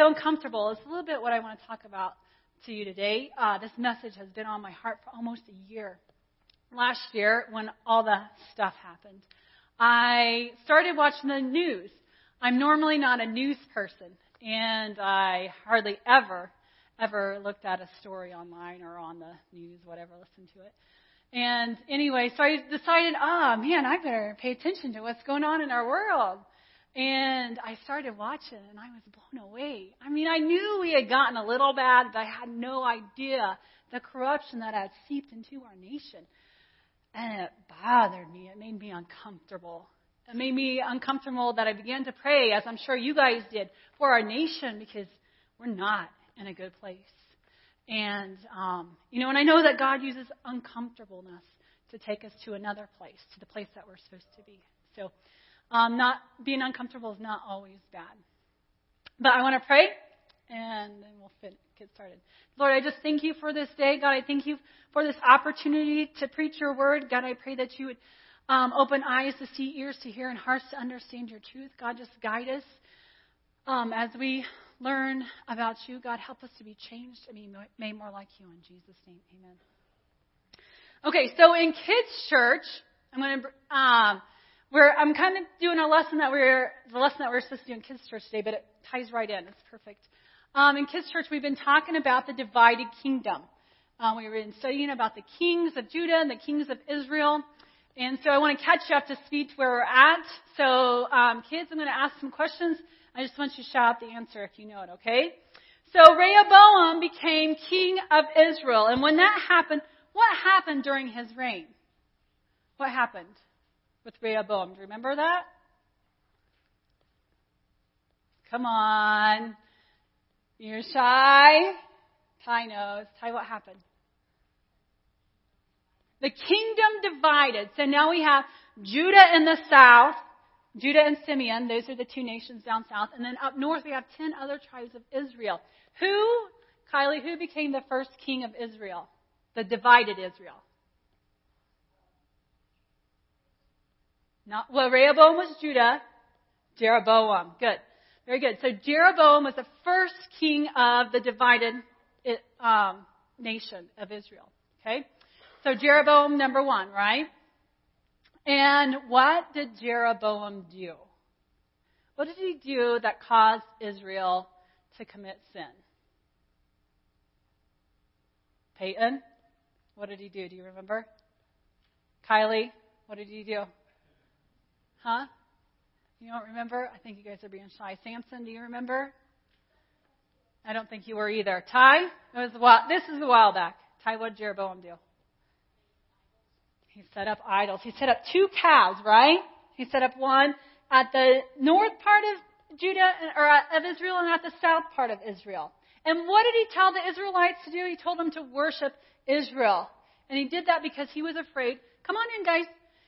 so uncomfortable is a little bit what I want to talk about to you today. Uh, this message has been on my heart for almost a year. Last year, when all the stuff happened, I started watching the news. I'm normally not a news person, and I hardly ever, ever looked at a story online or on the news, whatever, listened to it. And anyway, so I decided, oh man, I better pay attention to what's going on in our world. And I started watching and I was blown away. I mean, I knew we had gotten a little bad, but I had no idea the corruption that had seeped into our nation. And it bothered me. It made me uncomfortable. It made me uncomfortable that I began to pray, as I'm sure you guys did, for our nation because we're not in a good place. And, um, you know, and I know that God uses uncomfortableness to take us to another place, to the place that we're supposed to be. So, um, not being uncomfortable is not always bad. But I want to pray, and then we'll fit, get started. Lord, I just thank you for this day. God, I thank you for this opportunity to preach your word. God, I pray that you would um, open eyes to see, ears to hear, and hearts to understand your truth. God, just guide us um, as we learn about you. God, help us to be changed and be made more like you. In Jesus' name, amen. Okay, so in kids' church, I'm going to. Um, we're, I'm kind of doing a lesson that we're, the lesson that we're supposed to do in kids' church today, but it ties right in. It's perfect. Um, in kids' church, we've been talking about the divided kingdom. Um, we've been studying about the kings of Judah and the kings of Israel. And so I want to catch you up to speed to where we're at. So, um, kids, I'm going to ask some questions. I just want you to shout out the answer if you know it, okay? So Rehoboam became king of Israel. And when that happened, what happened during his reign? What happened? With Rehoboam. Do you remember that? Come on. You're shy. Ty knows. Ty, what happened? The kingdom divided. So now we have Judah in the south, Judah and Simeon. Those are the two nations down south. And then up north we have ten other tribes of Israel. Who, Kylie, who became the first king of Israel? The divided Israel. Not, well, Rehoboam was Judah. Jeroboam. Good. Very good. So Jeroboam was the first king of the divided um, nation of Israel. Okay? So Jeroboam, number one, right? And what did Jeroboam do? What did he do that caused Israel to commit sin? Peyton, what did he do? Do you remember? Kylie, what did he do? Huh? You don't remember? I think you guys are being shy. Samson, do you remember? I don't think you were either. Ty? It was a this is a while back. Ty, what did Jeroboam do? He set up idols. He set up two calves, right? He set up one at the north part of Judah or uh, of Israel and at the south part of Israel. And what did he tell the Israelites to do? He told them to worship Israel. And he did that because he was afraid. Come on in, guys.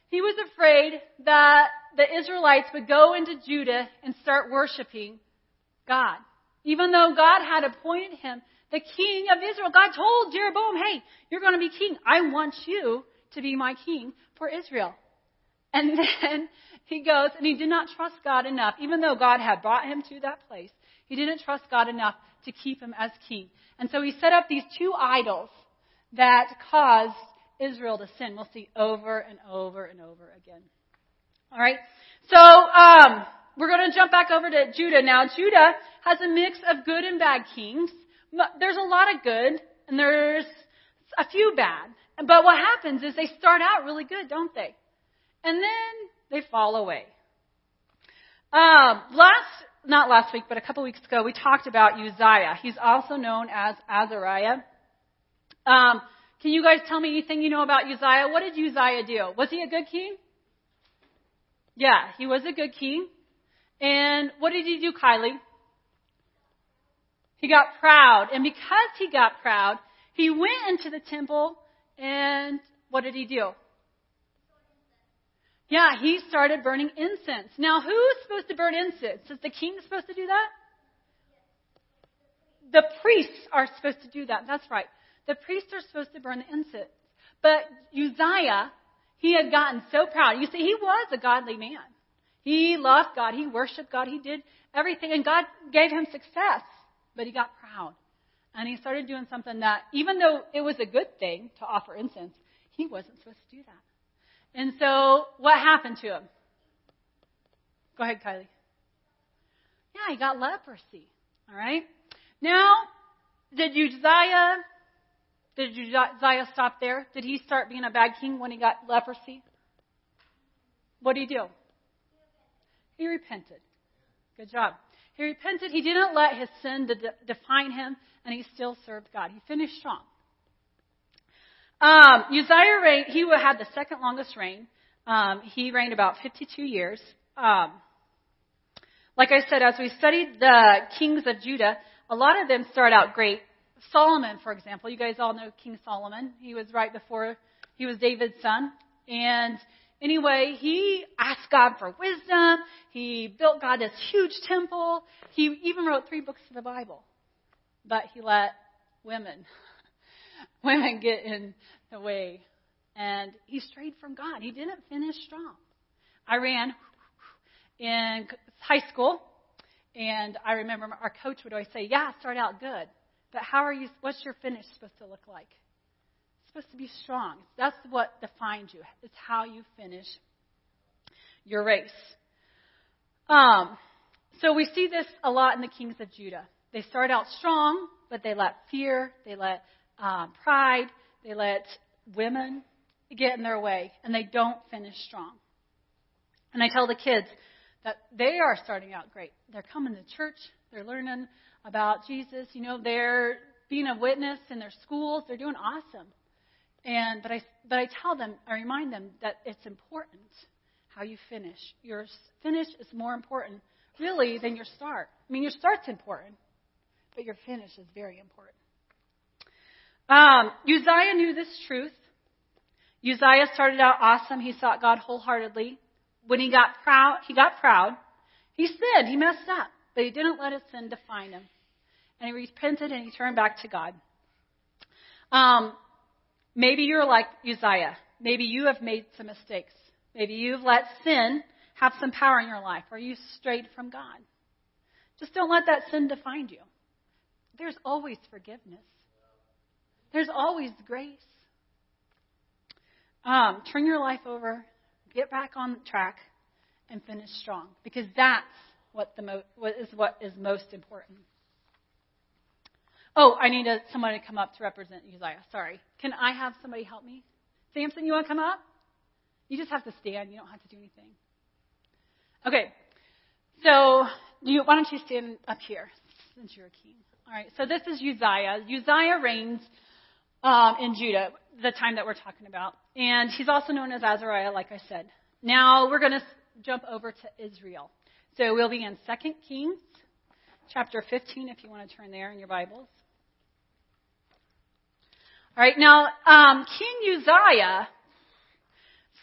He was afraid that the Israelites would go into Judah and start worshiping God. Even though God had appointed him the king of Israel, God told Jeroboam, hey, you're going to be king. I want you to be my king for Israel. And then he goes and he did not trust God enough, even though God had brought him to that place. He didn't trust God enough to keep him as king. And so he set up these two idols that caused Israel to sin. We'll see over and over and over again. All right. So um, we're going to jump back over to Judah now. Judah has a mix of good and bad kings. There's a lot of good and there's a few bad. But what happens is they start out really good, don't they? And then they fall away. Um, last, not last week, but a couple weeks ago, we talked about Uzziah. He's also known as Azariah. Um, can you guys tell me anything you know about Uzziah? What did Uzziah do? Was he a good king? Yeah, he was a good king. And what did he do, Kylie? He got proud. And because he got proud, he went into the temple and what did he do? Yeah, he started burning incense. Now, who's supposed to burn incense? Is the king supposed to do that? The priests are supposed to do that. That's right. The priests are supposed to burn the incense. But Uzziah, he had gotten so proud. You see, he was a godly man. He loved God. He worshiped God. He did everything. And God gave him success. but he got proud. And he started doing something that, even though it was a good thing to offer incense, he wasn't supposed to do that. And so, what happened to him? Go ahead, Kylie. Yeah, he got leprosy. All right? Now, did Uzziah, did Uzziah stop there? Did he start being a bad king when he got leprosy? What did he do? He repented. Good job. He repented. He didn't let his sin de- define him, and he still served God. He finished strong. Um, Uzziah reigned, he had the second longest reign. Um, he reigned about 52 years. Um, like I said, as we studied the kings of Judah, a lot of them start out great. Solomon, for example, you guys all know King Solomon. He was right before he was David's son. And anyway, he asked God for wisdom. He built God this huge temple. He even wrote three books of the Bible. But he let women, women get in the way. And he strayed from God. He didn't finish strong. I ran in high school, and I remember our coach would always say, "Yeah, start out good, but how are you? What's your finish supposed to look like? It's supposed to be strong. That's what defines you. It's how you finish your race." Um, so we see this a lot in the kings of Judah. They start out strong, but they let fear, they let um, pride, they let women get in their way, and they don't finish strong. And I tell the kids, that they are starting out great. They're coming to church, they're learning about Jesus, you know, they're being a witness in their schools, they're doing awesome. And but I but I tell them, I remind them that it's important how you finish. Your finish is more important really than your start. I mean, your start's important, but your finish is very important. Um, Uzziah knew this truth. Uzziah started out awesome. He sought God wholeheartedly when he got proud, he got proud. He sinned. He messed up, but he didn't let his sin define him. And he repented and he turned back to God. Um, maybe you're like Uzziah. Maybe you have made some mistakes. Maybe you've let sin have some power in your life, or you strayed from God. Just don't let that sin define you. There's always forgiveness. There's always grace. Um, turn your life over get back on track and finish strong because that's what the mo- what is what is most important. Oh, I need a, someone to come up to represent Uzziah. Sorry. Can I have somebody help me? Samson, you want to come up? You just have to stand. You don't have to do anything. Okay. So, you, why don't you stand up here since you're a king? All right. So this is Uzziah. Uzziah reigns um, in Judah, the time that we're talking about. And he's also known as Azariah, like I said. Now we're going to jump over to Israel. So we'll be in 2 Kings chapter 15, if you want to turn there in your Bibles. All right, now um, King Uzziah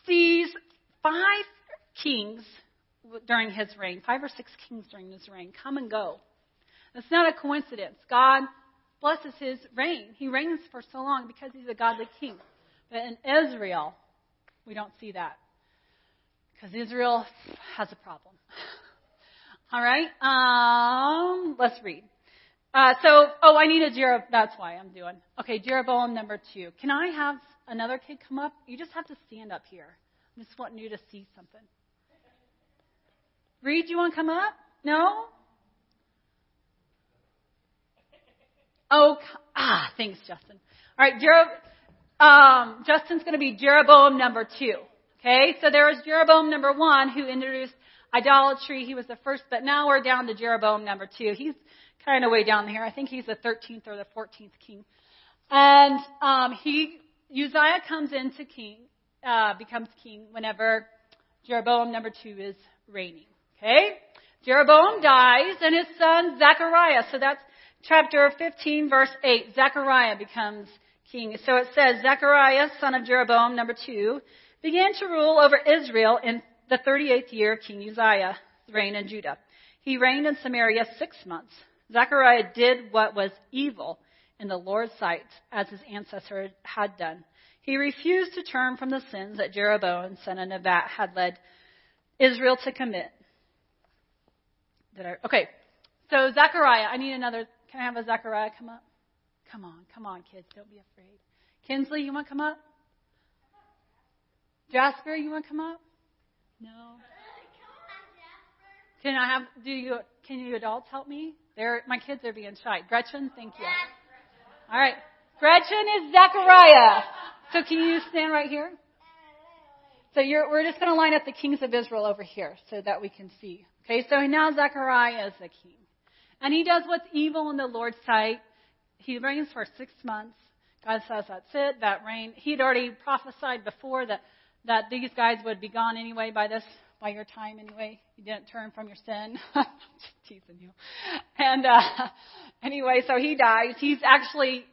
sees five kings during his reign, five or six kings during his reign, come and go. It's not a coincidence. God blesses his reign. He reigns for so long because he's a godly king. But in Israel, we don't see that. Because Israel has a problem. All right? Um, let's read. Uh, so, oh, I need a Jeroboam. That's why I'm doing. Okay, Jeroboam number two. Can I have another kid come up? You just have to stand up here. I'm just wanting you to see something. Reed, you want to come up? No? Oh, ah, thanks, Justin. All right, Jeroboam, um, Justin's going to be Jeroboam number two. Okay, so there was Jeroboam number one who introduced idolatry. He was the first, but now we're down to Jeroboam number two. He's kind of way down here. I think he's the 13th or the 14th king. And um, he Uzziah comes into king, uh, becomes king whenever Jeroboam number two is reigning. Okay, Jeroboam dies, and his son Zechariah. So that's chapter 15, verse 8, Zechariah becomes king. So it says, Zechariah, son of Jeroboam, number two, began to rule over Israel in the 38th year of King Uzziah's reign in Judah. He reigned in Samaria six months. Zechariah did what was evil in the Lord's sight, as his ancestor had done. He refused to turn from the sins that Jeroboam, son of Nebat, had led Israel to commit. Did I, okay, so Zechariah, I need another can I have a Zechariah come up? Come on, come on, kids. Don't be afraid. Kinsley, you want to come up? Jasper, you want to come up? No. Can I have? Do you? Can you adults help me? They're, my kids are being shy. Gretchen, thank you. All right. Gretchen is Zechariah. So can you stand right here? So we're just going to line up the kings of Israel over here so that we can see. Okay, so now Zechariah is the king. And he does what's evil in the Lord's sight. He reigns for six months. God says that's it, that reign. He'd already prophesied before that, that these guys would be gone anyway by this by your time anyway. You didn't turn from your sin. Teasing you. And uh, anyway, so he dies. He's actually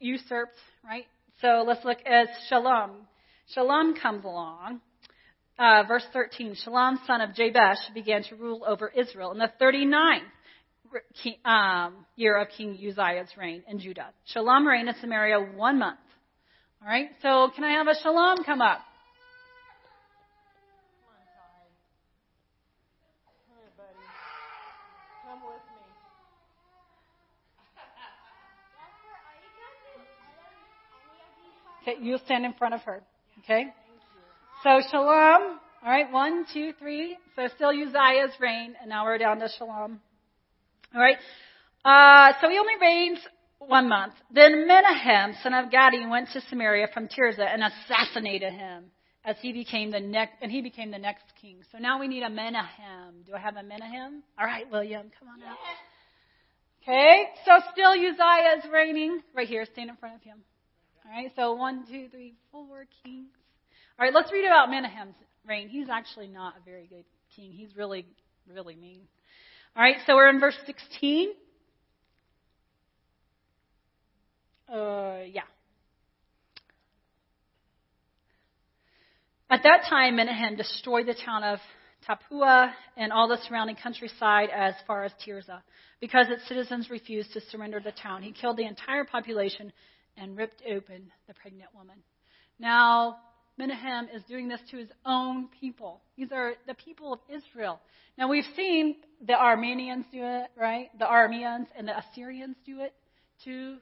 usurped, right? So let's look at Shalom. Shalom comes along. Uh, verse 13, Shalom, son of Jabesh, began to rule over Israel in the 39th um, year of King Uzziah's reign in Judah. Shalom reigned in Samaria one month. All right, so can I have a Shalom come up? Okay, you'll stand in front of her. Okay? So shalom. All right, one, two, three. So still Uzziah's reign, and now we're down to shalom. All right. Uh, so he only reigns one month. Then Menahem, son of Gadi, went to Samaria from Tirzah and assassinated him as he became the next, and he became the next king. So now we need a Menahem. Do I have a Menahem? All right, William, come on out. Okay, so still Uzziah is reigning right here. Stand in front of him. All right, so one, two, three, four kings. All right, let's read about Menahem's reign. He's actually not a very good king. He's really, really mean. All right, so we're in verse 16. Uh, yeah. At that time, Menahem destroyed the town of Tappuah and all the surrounding countryside as far as Tirzah. Because its citizens refused to surrender the town, he killed the entire population and ripped open the pregnant woman. Now, Menahem is doing this to his own people. These are the people of Israel. Now, we've seen the Arameans do it, right? The Arameans and the Assyrians do it to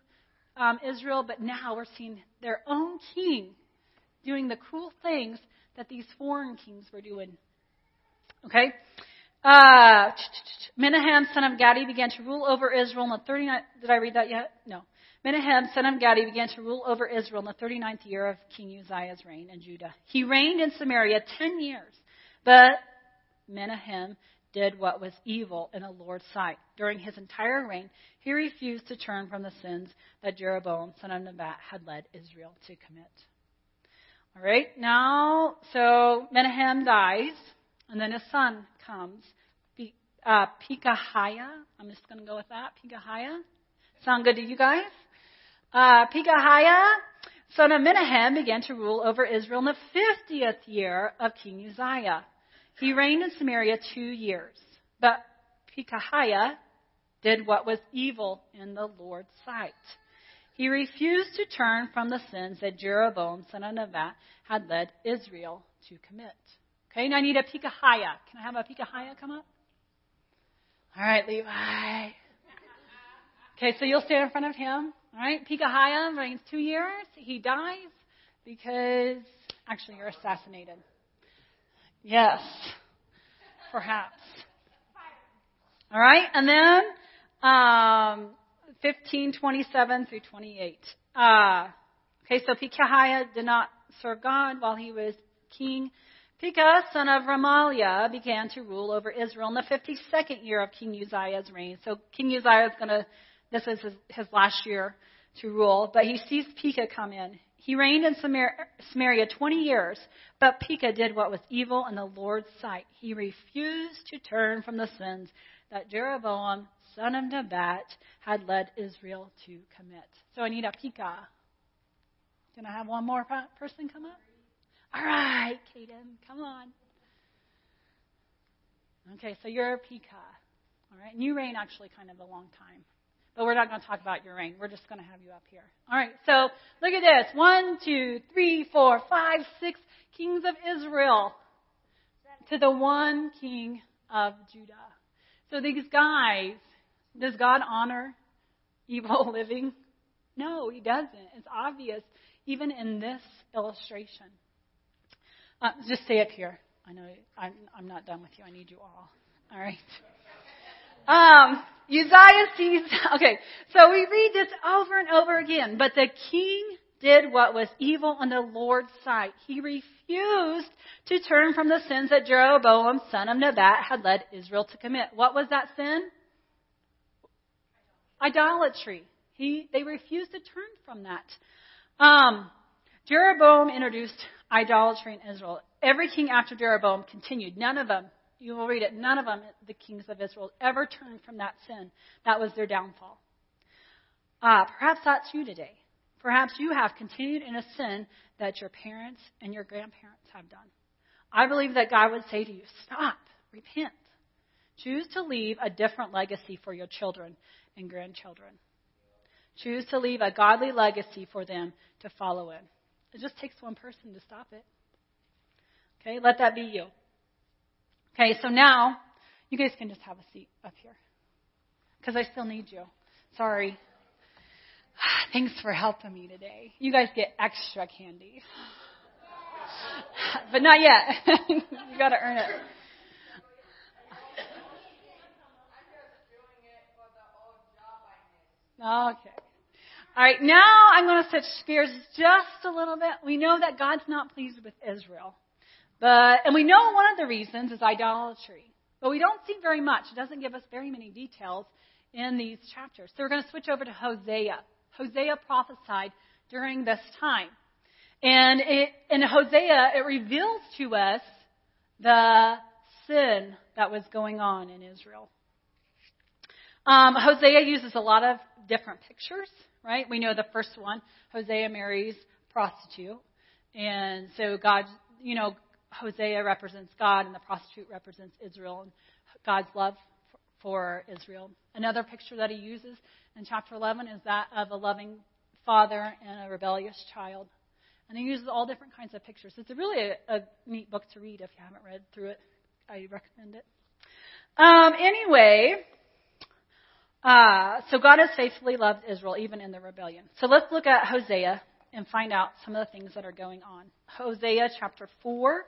um, Israel, but now we're seeing their own king doing the cruel things that these foreign kings were doing. Okay? Uh, Menahem, son of Gadi, began to rule over Israel in the 39th. Did I read that yet? No. Menahem, son of Gadi, began to rule over Israel in the 39th year of King Uzziah's reign in Judah. He reigned in Samaria 10 years, but Menahem did what was evil in the Lord's sight. During his entire reign, he refused to turn from the sins that Jeroboam, son of Nebat, had led Israel to commit. All right, now, so Menahem dies, and then his son comes, uh, Pekahiah. I'm just going to go with that. Pekahiah. Sound good to you guys? Uh, Pekahiah, son of Menahem, began to rule over Israel in the 50th year of King Uzziah. He reigned in Samaria two years. But Pekahiah did what was evil in the Lord's sight. He refused to turn from the sins that Jeroboam, son of Nebat, had led Israel to commit. Okay, now I need a Pekahiah. Can I have a Pekahiah come up? All right, Levi. Okay, so you'll stand in front of him. Right, Pekahiah reigns two years. He dies because actually you're assassinated. Yes, perhaps. All right, and then um, 1527 through 28. Uh, okay, so Pekahiah did not serve God while he was king. Pekah, son of Remaliah, began to rule over Israel in the 52nd year of King Uzziah's reign. So King Uzziah is going to this is his, his last year to rule, but he sees Pekah come in. He reigned in Samaria 20 years, but Pekah did what was evil in the Lord's sight. He refused to turn from the sins that Jeroboam, son of Nebat, had led Israel to commit. So I need a Pekah. Can I have one more person come up? All right, Caden, come on. Okay, so you're a Pekah. All right, and you reign actually kind of a long time. But we're not going to talk about your reign. We're just going to have you up here. All right, so look at this. One, two, three, four, five, six kings of Israel to the one king of Judah. So these guys, does God honor evil living? No, he doesn't. It's obvious, even in this illustration. Uh, just stay up here. I know I'm, I'm not done with you. I need you all. All right. Um, Uzziah sees, okay, so we read this over and over again. But the king did what was evil in the Lord's sight. He refused to turn from the sins that Jeroboam, son of Nebat, had led Israel to commit. What was that sin? Idolatry. He, they refused to turn from that. Um, Jeroboam introduced idolatry in Israel. Every king after Jeroboam continued. None of them, you will read it, none of them, the kings of Israel, ever turned from that sin. That was their downfall. Uh, perhaps that's you today. Perhaps you have continued in a sin that your parents and your grandparents have done. I believe that God would say to you, stop, repent. Choose to leave a different legacy for your children and grandchildren. Choose to leave a godly legacy for them to follow in. It just takes one person to stop it. Okay, let that be you. Okay, so now you guys can just have a seat up here. Because I still need you. Sorry. Thanks for helping me today. You guys get extra candy. but not yet. you gotta earn it. Okay. All right, now I'm going to switch gears just a little bit. We know that God's not pleased with Israel. But, and we know one of the reasons is idolatry. But we don't see very much. It doesn't give us very many details in these chapters. So we're going to switch over to Hosea. Hosea prophesied during this time. And it, in Hosea, it reveals to us the sin that was going on in Israel. Um, Hosea uses a lot of different pictures, right? We know the first one, Hosea marries prostitute. And so God, you know, Hosea represents God and the prostitute represents Israel and God's love for Israel. Another picture that he uses in chapter 11 is that of a loving father and a rebellious child. And he uses all different kinds of pictures. It's a really a, a neat book to read if you haven't read through it. I recommend it. Um, anyway, uh, so God has faithfully loved Israel even in the rebellion. So let's look at Hosea and find out some of the things that are going on. Hosea chapter 4,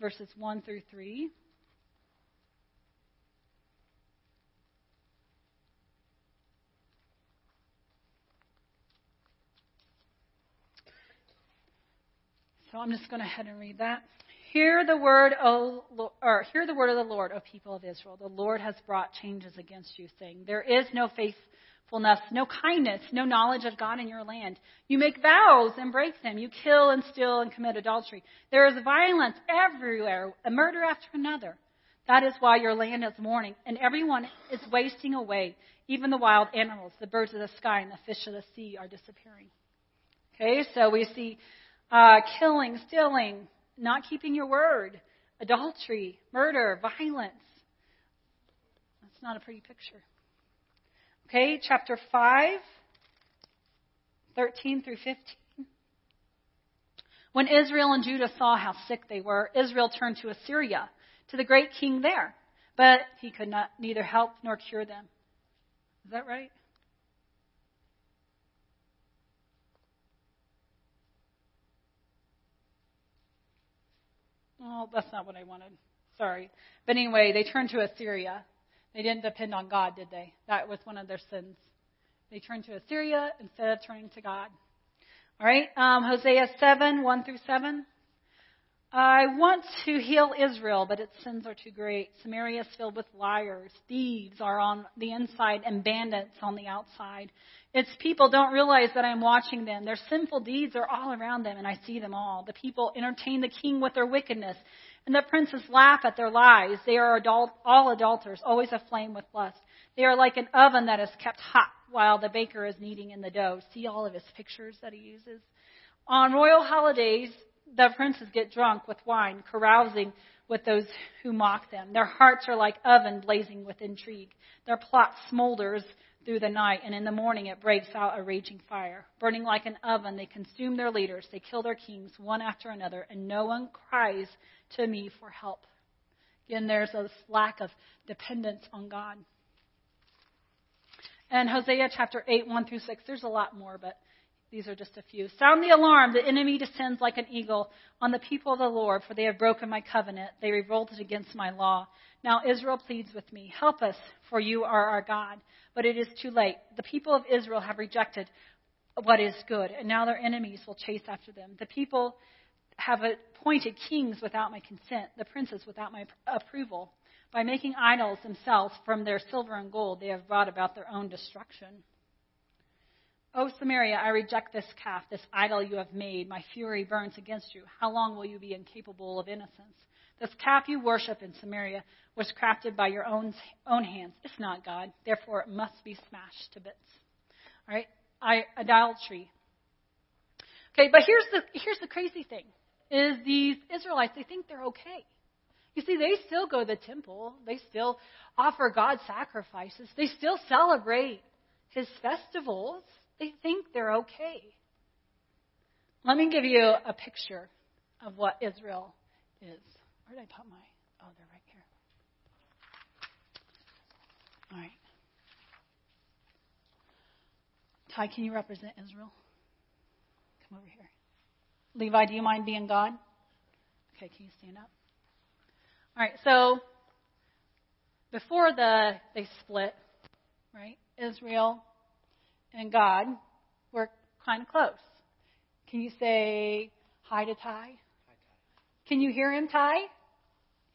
verses 1 through 3. So I'm just going to head and read that. Hear the word, o, or hear the word of the Lord, O people of Israel. The Lord has brought changes against you, saying, There is no no kindness, no knowledge of God in your land. You make vows and break them. You kill and steal and commit adultery. There is violence everywhere, a murder after another. That is why your land is mourning, and everyone is wasting away. Even the wild animals, the birds of the sky, and the fish of the sea are disappearing. Okay, so we see uh, killing, stealing, not keeping your word, adultery, murder, violence. That's not a pretty picture. Okay, chapter 5, 13 through 15. When Israel and Judah saw how sick they were, Israel turned to Assyria, to the great king there. But he could not neither help nor cure them. Is that right? Oh, that's not what I wanted. Sorry. But anyway, they turned to Assyria. They didn't depend on God, did they? That was one of their sins. They turned to Assyria instead of turning to God. All right, um, Hosea 7, 1 through 7. I want to heal Israel, but its sins are too great. Samaria is filled with liars. Thieves are on the inside and bandits on the outside. Its people don't realize that I'm watching them. Their sinful deeds are all around them, and I see them all. The people entertain the king with their wickedness, and the princes laugh at their lies. They are adult, all adulterers, always aflame with lust. They are like an oven that is kept hot while the baker is kneading in the dough. See all of his pictures that he uses. On royal holidays, the princes get drunk with wine, carousing with those who mock them. Their hearts are like oven blazing with intrigue. Their plot smolders through the night, and in the morning it breaks out a raging fire. Burning like an oven, they consume their leaders. They kill their kings one after another, and no one cries to me for help. Again, there's a lack of dependence on God. And Hosea chapter 8, 1 through 6. There's a lot more, but these are just a few. Sound the alarm. The enemy descends like an eagle on the people of the Lord, for they have broken my covenant. They revolted against my law. Now Israel pleads with me. Help us, for you are our God. But it is too late. The people of Israel have rejected what is good, and now their enemies will chase after them. The people have appointed kings without my consent, the princes without my approval. By making idols themselves from their silver and gold, they have brought about their own destruction. O Samaria, I reject this calf, this idol you have made. My fury burns against you. How long will you be incapable of innocence? This calf you worship in Samaria was crafted by your own, own hands. It's not God. Therefore, it must be smashed to bits. All right? I, idolatry. Okay, but here's the, here's the crazy thing is these Israelites, they think they're okay. You see, they still go to the temple. They still offer God sacrifices. They still celebrate his festivals. They think they're okay. Let me give you a picture of what Israel is. Where did I put my? Oh, they're right here. All right. Ty, can you represent Israel? Come over here. Levi, do you mind being God? Okay, can you stand up? All right, so before the they split, right? Israel and God were kind of close. Can you say hi to Ty? Hi, Ty. Can you hear him, Ty?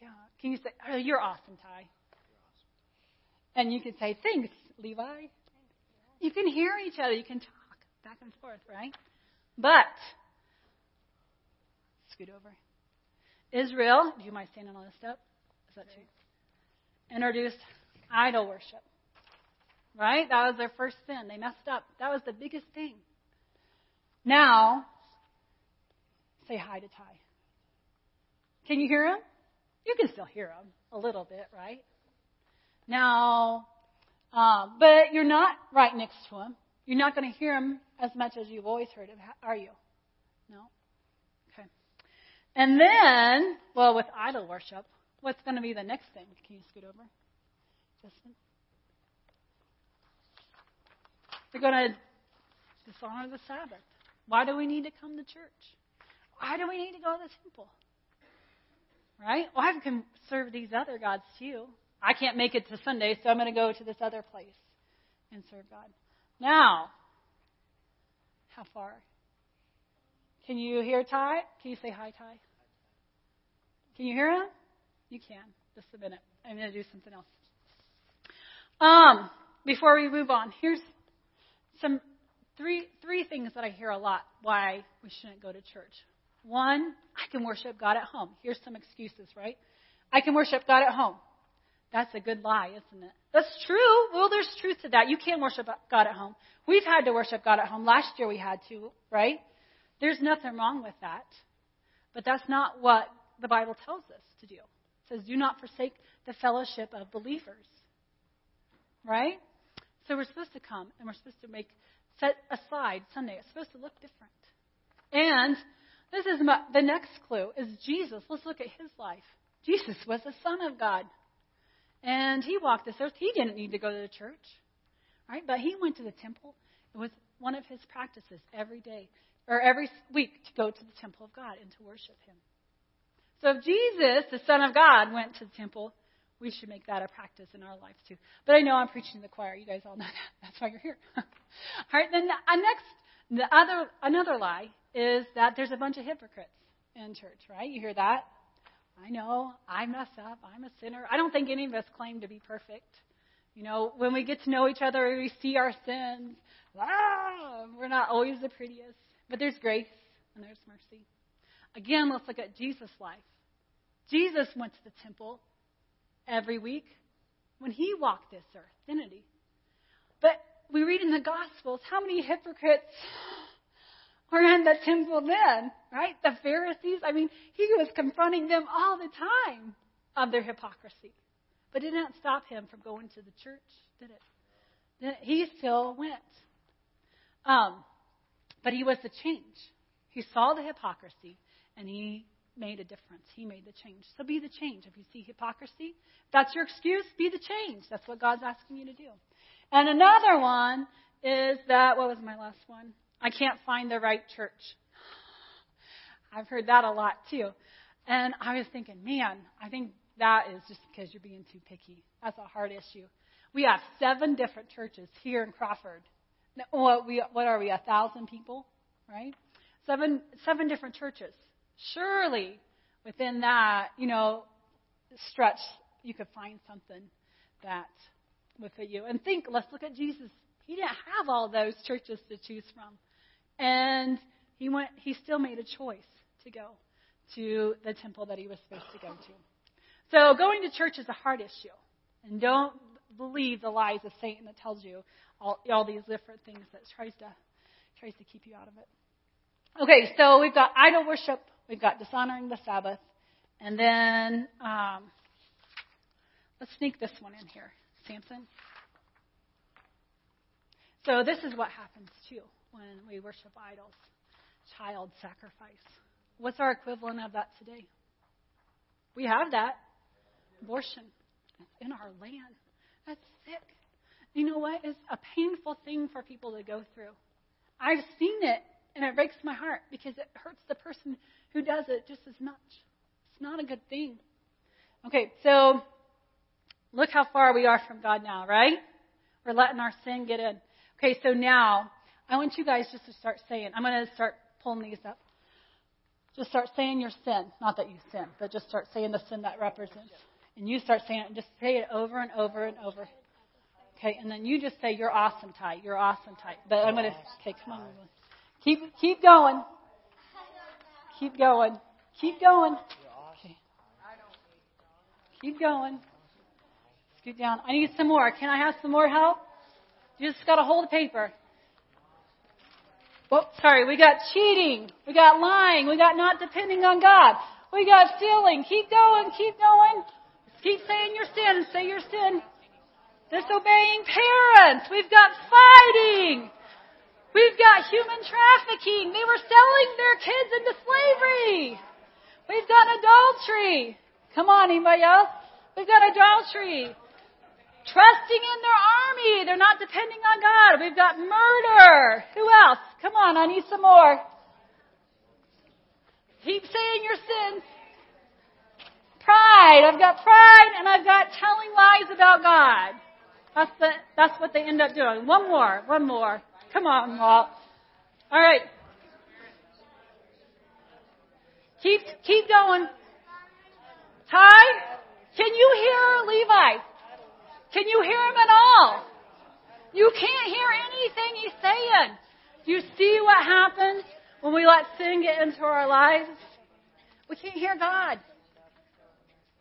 Yeah. Can you say, oh, you're awesome, Ty? You're awesome. And you can say, thanks, Levi. You can hear each other. You can talk back and forth, right? But, scoot over. Israel, do you mind standing on this step? Is that true? Introduced idol worship. Right? That was their first sin. They messed up. That was the biggest thing. Now, say hi to Ty. Can you hear him? You can still hear him a little bit, right? Now, um, but you're not right next to him. You're not going to hear him as much as you've always heard him, are you? No? Okay. And then, well, with idol worship, what's going to be the next thing? Can you scoot over? Justin? They're going to dishonor the Sabbath. Why do we need to come to church? Why do we need to go to the temple? Right? Well, I can serve these other gods too. I can't make it to Sunday, so I'm going to go to this other place and serve God. Now, how far? Can you hear Ty? Can you say hi, Ty? Can you hear him? You can. Just a minute. I'm going to do something else. Um, before we move on, here's some three three things that I hear a lot why we shouldn't go to church. One, I can worship God at home. Here's some excuses, right? I can worship God at home. That's a good lie, isn't it? That's true. Well, there's truth to that. You can't worship God at home. We've had to worship God at home. Last year we had to, right? There's nothing wrong with that. But that's not what the Bible tells us to do. It says, do not forsake the fellowship of believers. Right? So we're supposed to come and we're supposed to make set aside Sunday. It's supposed to look different. And this is my, the next clue is Jesus. Let's look at his life. Jesus was the Son of God. And he walked this earth. He didn't need to go to the church, right? But he went to the temple. It was one of his practices every day or every week to go to the temple of God and to worship him. So if Jesus, the Son of God, went to the temple, we should make that a practice in our lives too. But I know I'm preaching to the choir. You guys all know that. That's why you're here. all right. Then the uh, next, the other, another lie is that there's a bunch of hypocrites in church, right? You hear that? I know I mess up. I'm a sinner. I don't think any of us claim to be perfect. You know, when we get to know each other, we see our sins. Ah, we're not always the prettiest, but there's grace and there's mercy. Again, let's look at Jesus' life. Jesus went to the temple every week when he walked this earth, didn't he? But we read in the Gospels how many hypocrites were in the temple then, right? The Pharisees. I mean, he was confronting them all the time of their hypocrisy. But it didn't stop him from going to the church, did it? He still went. Um, but he was the change. He saw the hypocrisy and he made a difference. He made the change. So be the change. If you see hypocrisy, that's your excuse, be the change. That's what God's asking you to do. And another one is that, what was my last one? I can't find the right church. I've heard that a lot too. And I was thinking, man, I think that is just because you're being too picky. That's a hard issue. We have seven different churches here in Crawford. What, we, what are we, a thousand people, right? Seven, seven different churches. Surely within that, you know, stretch, you could find something that would fit you. And think, let's look at Jesus. He didn't have all those churches to choose from. And he went, he still made a choice to go to the temple that he was supposed to go to. So going to church is a hard issue. And don't believe the lies of Satan that tells you all, all these different things that tries to tries to keep you out of it. Okay, so we've got idol worship, we've got dishonoring the Sabbath, and then um, let's sneak this one in here, Samson. So this is what happens too when we worship idols, child sacrifice. What's our equivalent of that today? We have that abortion. In our land. That's sick. You know what? It's a painful thing for people to go through. I've seen it, and it breaks my heart because it hurts the person who does it just as much. It's not a good thing. Okay, so look how far we are from God now, right? We're letting our sin get in. Okay, so now I want you guys just to start saying, I'm going to start pulling these up. Just start saying your sin. Not that you sin, but just start saying the sin that represents. And you start saying it and just say it over and over and over. Okay, and then you just say, You're awesome, Ty. You're awesome, Ty. But I'm going to, okay, come on. Keep, keep going. Keep going. Keep going. Okay. Keep going. Scoot down. I need some more. Can I have some more help? You just got to hold the paper. Oh, sorry. We got cheating. We got lying. We got not depending on God. We got stealing. Keep going. Keep going. Keep saying your sin. Say your sin. Disobeying parents. We've got fighting. We've got human trafficking. They were selling their kids into slavery. We've got adultery. Come on, anybody else? We've got adultery. Trusting in their army. They're not depending on God. We've got murder. Who else? Come on, I need some more. Keep saying your sins. Pride. I've got pride and I've got telling lies about God. That's the, that's what they end up doing. One more, one more. Come on, Walt. All right. Keep, keep going. Ty, can you hear Levi? Can you hear him at all? You can't hear anything he's saying. You see what happens when we let sin get into our lives? We can't hear God.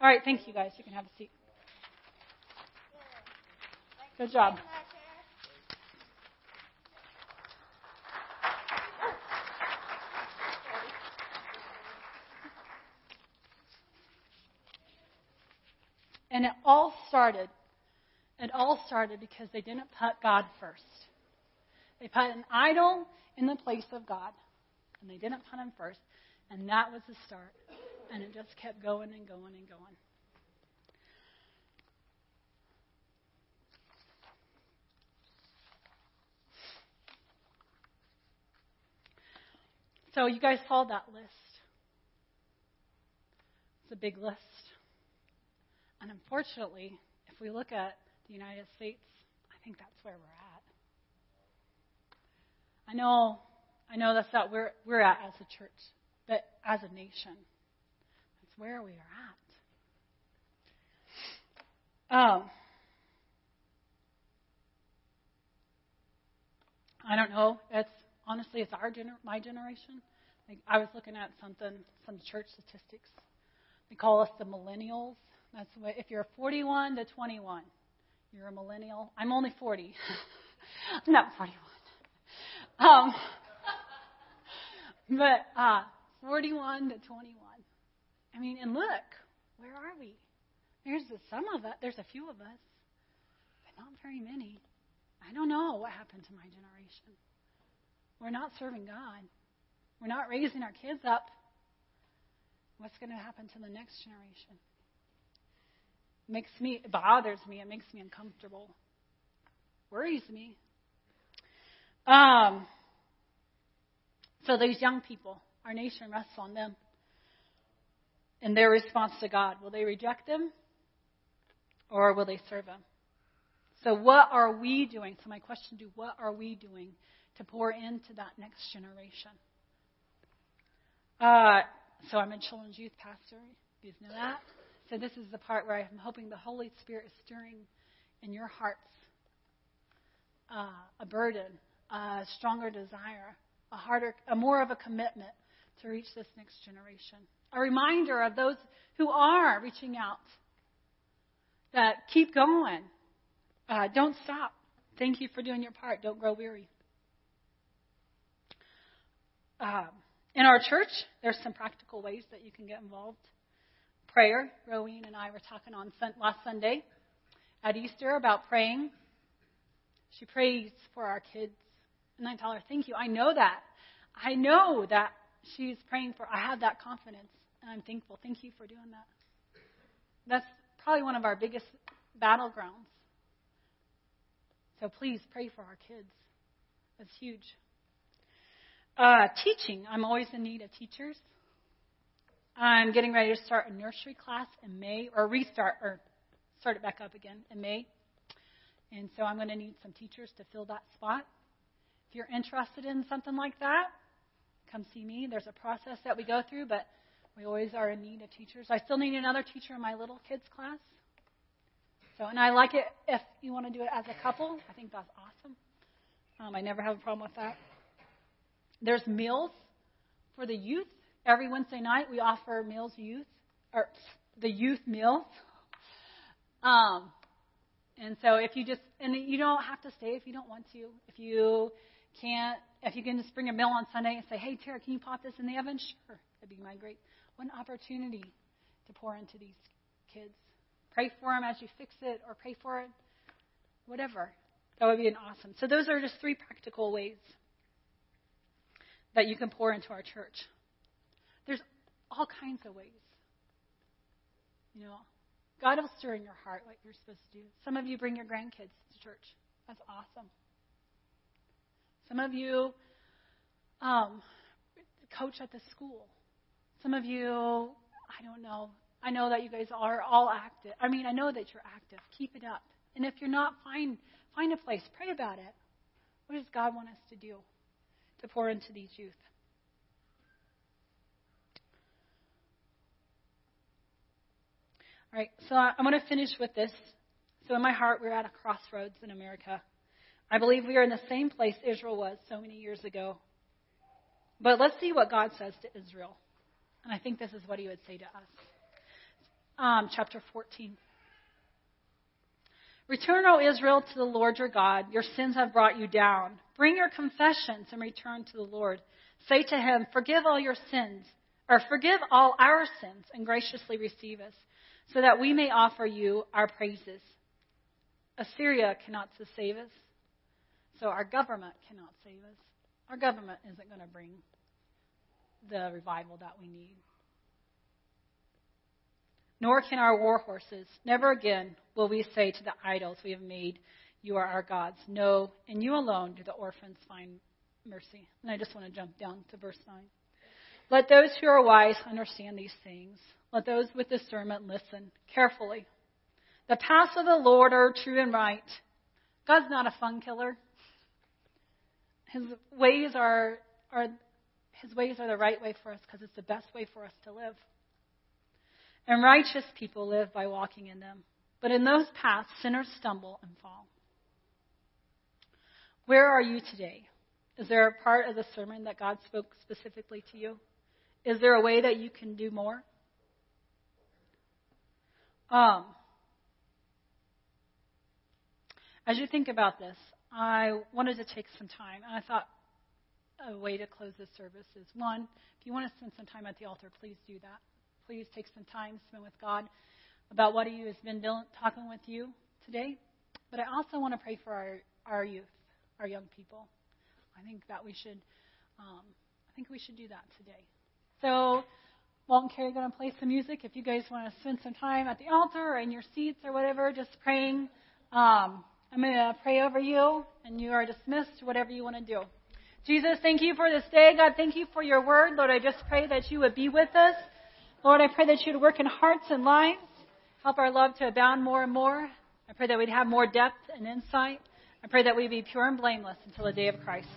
All right, thank you guys. You can have a seat. Good job. And it all started. It all started because they didn't put God first. They put an idol in the place of God, and they didn't put Him first. And that was the start. And it just kept going and going and going. So you guys saw that list. It's a big list. And unfortunately, if we look at the United States, I think that's where we're at. I know I know that's not where we're at as a church, but as a nation, that's where we are at. Um, I don't know. It's honestly, it's our gener- my generation. Like I was looking at something, some church statistics. They call us the millennials. That's what, if you're 41 to 21, you're a millennial. I'm only 40. I'm not 41. Um, but uh, 41 to 21. I mean, and look, where are we? There's some of us. There's a few of us, but not very many. I don't know what happened to my generation. We're not serving God. We're not raising our kids up. What's going to happen to the next generation? Makes me it bothers me. It makes me uncomfortable. worries me. Um, so these young people, our nation rests on them and their response to God. Will they reject Him or will they serve Him? So, what are we doing? So, my question to you what are we doing to pour into that next generation? Uh, so, I'm a children's youth pastor. You know that? So, this is the part where I'm hoping the Holy Spirit is stirring in your hearts uh, a burden, a stronger desire, a harder, a more of a commitment to reach this next generation. A reminder of those who are reaching out that keep going. Uh, don't stop. Thank you for doing your part. Don't grow weary. Um, in our church, there's some practical ways that you can get involved. Prayer. Rowene and I were talking on last Sunday at Easter about praying. She prays for our kids. And I tell her, thank you. I know that. I know that she's praying for, I have that confidence. And I'm thankful. Thank you for doing that. That's probably one of our biggest battlegrounds. So please pray for our kids. That's huge. Uh, teaching. I'm always in need of teachers. I'm getting ready to start a nursery class in May, or restart, or start it back up again in May. And so I'm going to need some teachers to fill that spot. If you're interested in something like that, come see me. There's a process that we go through, but we always are in need of teachers. I still need another teacher in my little kids class. So, and I like it if you want to do it as a couple. I think that's awesome. Um, I never have a problem with that. There's meals for the youth. Every Wednesday night we offer meals youth or the youth meals. Um, and so if you just and you don't have to stay if you don't want to. If you can't, if you can just bring a meal on Sunday and say, "Hey, Tara, can you pop this in the oven?" Sure, that'd be my great one opportunity to pour into these kids. Pray for them as you fix it, or pray for it, whatever. That would be an awesome. So those are just three practical ways that you can pour into our church. There's all kinds of ways. You know, God will stir in your heart what you're supposed to do. Some of you bring your grandkids to church. That's awesome. Some of you um, coach at the school. Some of you, I don't know. I know that you guys are all active. I mean, I know that you're active. Keep it up. And if you're not, find find a place. Pray about it. What does God want us to do to pour into these youth? All right, so I'm going to finish with this. So, in my heart, we're at a crossroads in America. I believe we are in the same place Israel was so many years ago. But let's see what God says to Israel. And I think this is what he would say to us. Um, chapter 14. Return, O Israel, to the Lord your God. Your sins have brought you down. Bring your confessions and return to the Lord. Say to him, Forgive all your sins, or forgive all our sins, and graciously receive us, so that we may offer you our praises. Assyria cannot save us, so our government cannot save us. Our government isn't going to bring the revival that we need. Nor can our war horses. Never again will we say to the idols we have made, You are our gods. No, in you alone do the orphans find mercy. And I just want to jump down to verse 9. Let those who are wise understand these things. Let those with discernment listen carefully. The paths of the Lord are true and right. God's not a fun killer. His ways are, are his ways are the right way for us because it's the best way for us to live. And righteous people live by walking in them. But in those paths, sinners stumble and fall. Where are you today? Is there a part of the sermon that God spoke specifically to you? Is there a way that you can do more? Um, as you think about this, I wanted to take some time, and I thought a way to close this service is one, if you want to spend some time at the altar, please do that. Please take some time spend with God about what He has been talking with you today. But I also want to pray for our, our youth, our young people. I think that we should, um, I think we should do that today. So, Walt and Carrie are going to play some music. If you guys want to spend some time at the altar or in your seats or whatever, just praying. Um, I'm going to pray over you, and you are dismissed, whatever you want to do. Jesus, thank you for this day. God, thank you for your word. Lord, I just pray that you would be with us. Lord, I pray that you would work in hearts and lives. Help our love to abound more and more. I pray that we'd have more depth and insight. I pray that we be pure and blameless until the day of Christ.